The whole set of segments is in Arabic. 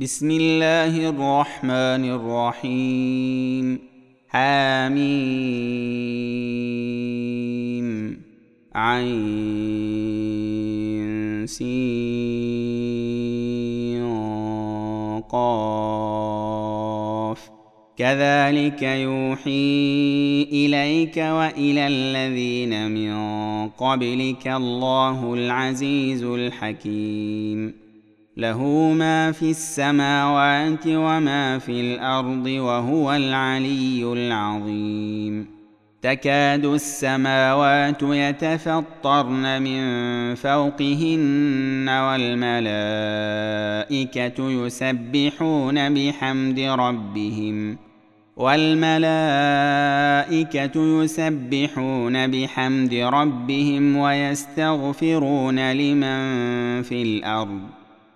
بسم الله الرحمن الرحيم. حميم عين سين قاف. كذلك يوحي إليك وإلى الذين من قبلك الله العزيز الحكيم. له ما في السماوات وما في الأرض وهو العلي العظيم. تكاد السماوات يتفطرن من فوقهن والملائكة يسبحون بحمد ربهم. والملائكة يسبحون بحمد ربهم ويستغفرون لمن في الأرض.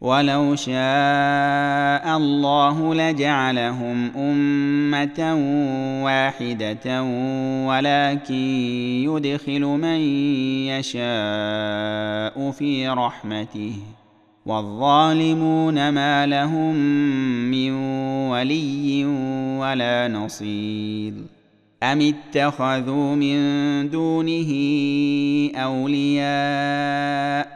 ولو شاء الله لجعلهم امه واحدة ولكن يدخل من يشاء في رحمته والظالمون ما لهم من ولي ولا نصير ام اتخذوا من دونه اولياء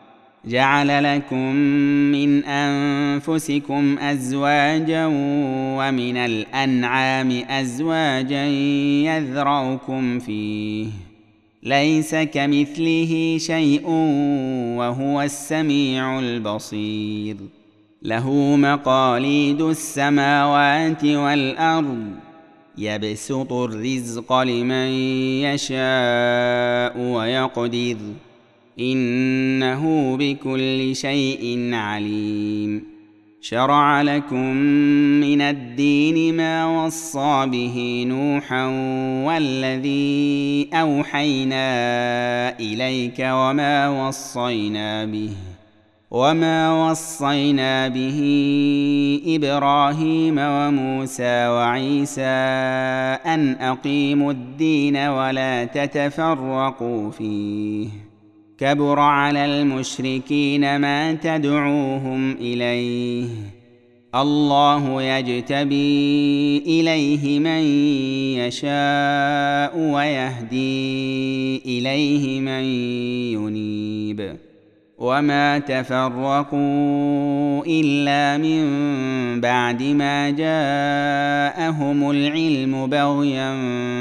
جعل لكم من أنفسكم أزواجا ومن الأنعام أزواجا يذرؤكم فيه. ليس كمثله شيء وهو السميع البصير. له مقاليد السماوات والأرض. يبسط الرزق لمن يشاء ويقدر. إنه بكل شيء عليم. شرع لكم من الدين ما وصى به نوحا والذي أوحينا إليك وما وصينا به وما وصينا به إبراهيم وموسى وعيسى أن أقيموا الدين ولا تتفرقوا فيه. كبر على المشركين ما تدعوهم إليه. الله يجتبي إليه من يشاء ويهدي إليه من ينيب. وما تفرقوا إلا من بعد ما جاءهم العلم بغيا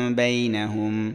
بينهم.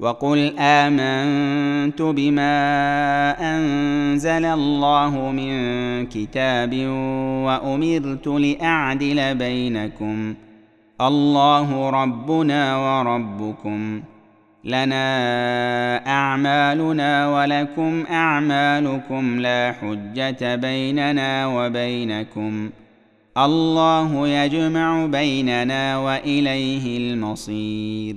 وقل آمنت بما أنزل الله من كتاب وأمرت لأعدل بينكم. الله ربنا وربكم. لنا أعمالنا ولكم أعمالكم. لا حجة بيننا وبينكم. الله يجمع بيننا وإليه المصير.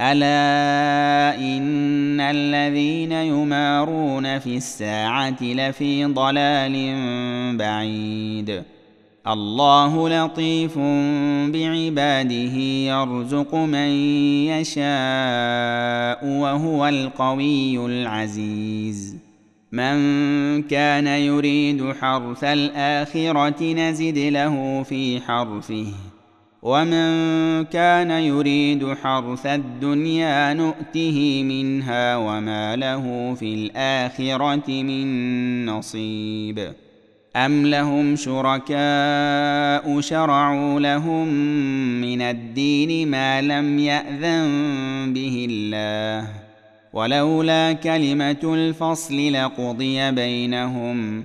ألا إن الذين يمارون في الساعة لفي ضلال بعيد. الله لطيف بعباده يرزق من يشاء وهو القوي العزيز. من كان يريد حرث الآخرة نزد له في حرثه. ومن كان يريد حرث الدنيا نؤته منها وما له في الاخره من نصيب ام لهم شركاء شرعوا لهم من الدين ما لم ياذن به الله ولولا كلمه الفصل لقضي بينهم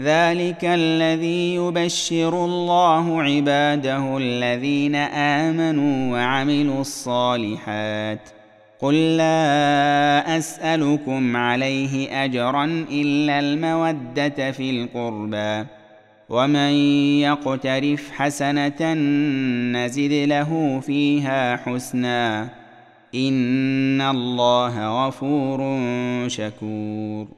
ذلك الذي يبشر الله عباده الذين امنوا وعملوا الصالحات قل لا اسالكم عليه اجرا الا الموده في القربى ومن يقترف حسنه نزد له فيها حسنا ان الله غفور شكور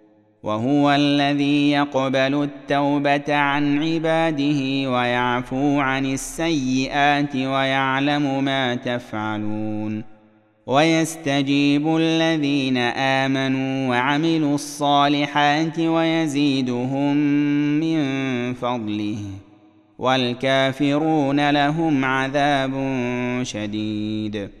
وهو الذي يقبل التوبة عن عباده ويعفو عن السيئات ويعلم ما تفعلون ويستجيب الذين آمنوا وعملوا الصالحات ويزيدهم من فضله والكافرون لهم عذاب شديد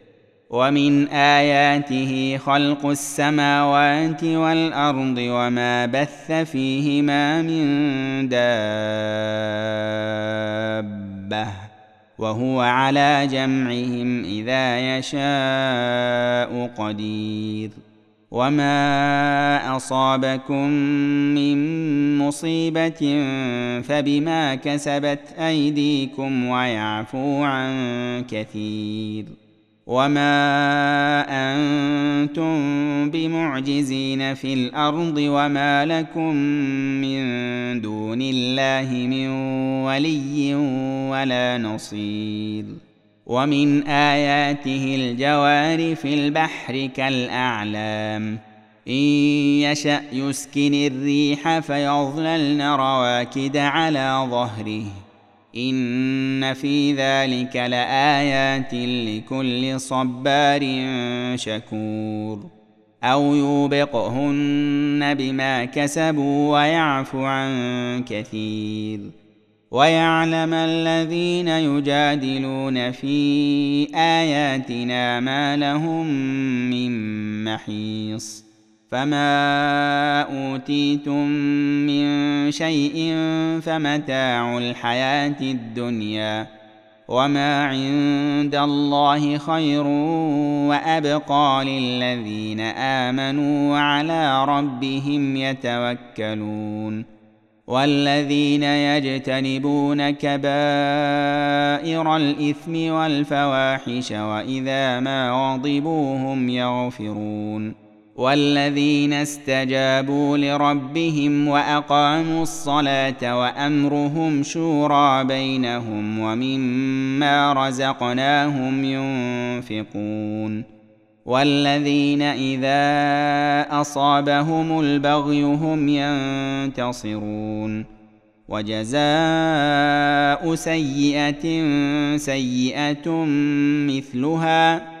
ومن آياته خلق السماوات والأرض وما بث فيهما من دابة وهو على جمعهم إذا يشاء قدير وما أصابكم من مصيبة فبما كسبت أيديكم ويعفو عن كثير وما أنتم بمعجزين في الأرض وما لكم من دون الله من ولي ولا نصير ومن اياته الجوار في البحر كالاعلام ان يشا يسكن الريح فيظللن رواكد على ظهره ان في ذلك لايات لكل صبار شكور أو يوبقهن بما كسبوا ويعفو عن كثير ويعلم الذين يجادلون في اياتنا ما لهم من محيص فما اوتيتم من شيء فمتاع الحياة الدنيا وما عند الله خير وابقى للذين امنوا وعلى ربهم يتوكلون والذين يجتنبون كبائر الاثم والفواحش واذا ما غضبوا هم يغفرون والذين استجابوا لربهم وأقاموا الصلاة وأمرهم شورى بينهم ومما رزقناهم ينفقون والذين إذا أصابهم البغي هم ينتصرون وجزاء سيئة سيئة مثلها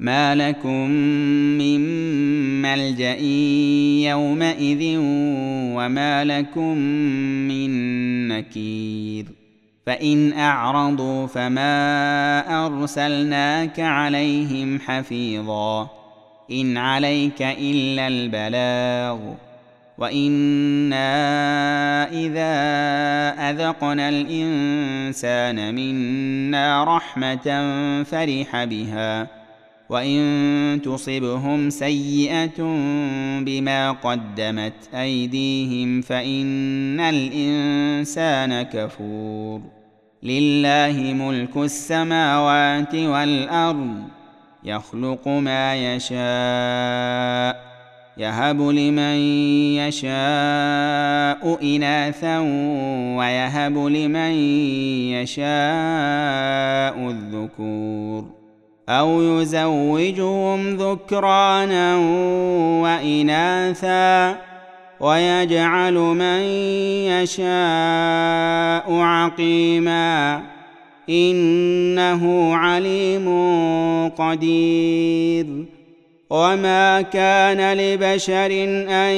ما لكم من ملجا يومئذ وما لكم من نكير فان اعرضوا فما ارسلناك عليهم حفيظا ان عليك الا البلاغ وأنا اذا اذقنا الانسان منا رحمه فرح بها وإن تصبهم سيئة بما قدمت أيديهم فإن الإنسان كفور. لله ملك السماوات والأرض يخلق ما يشاء يهب لمن يشاء إناثا ويهب لمن يشاء الذكور. أو يزوجهم ذكرانا وإناثا ويجعل من يشاء عقيما إنه عليم قدير. وما كان لبشر أن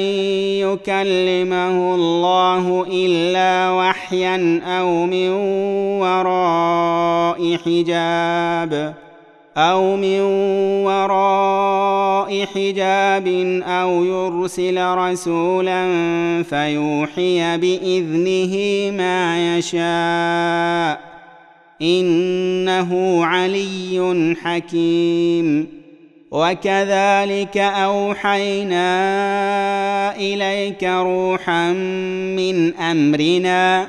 يكلمه الله إلا وحيا أو من وراء حجاب. أو من وراء حجاب أو يرسل رسولا فيوحي بإذنه ما يشاء إنه علي حكيم. وكذلك أوحينا إليك روحا من أمرنا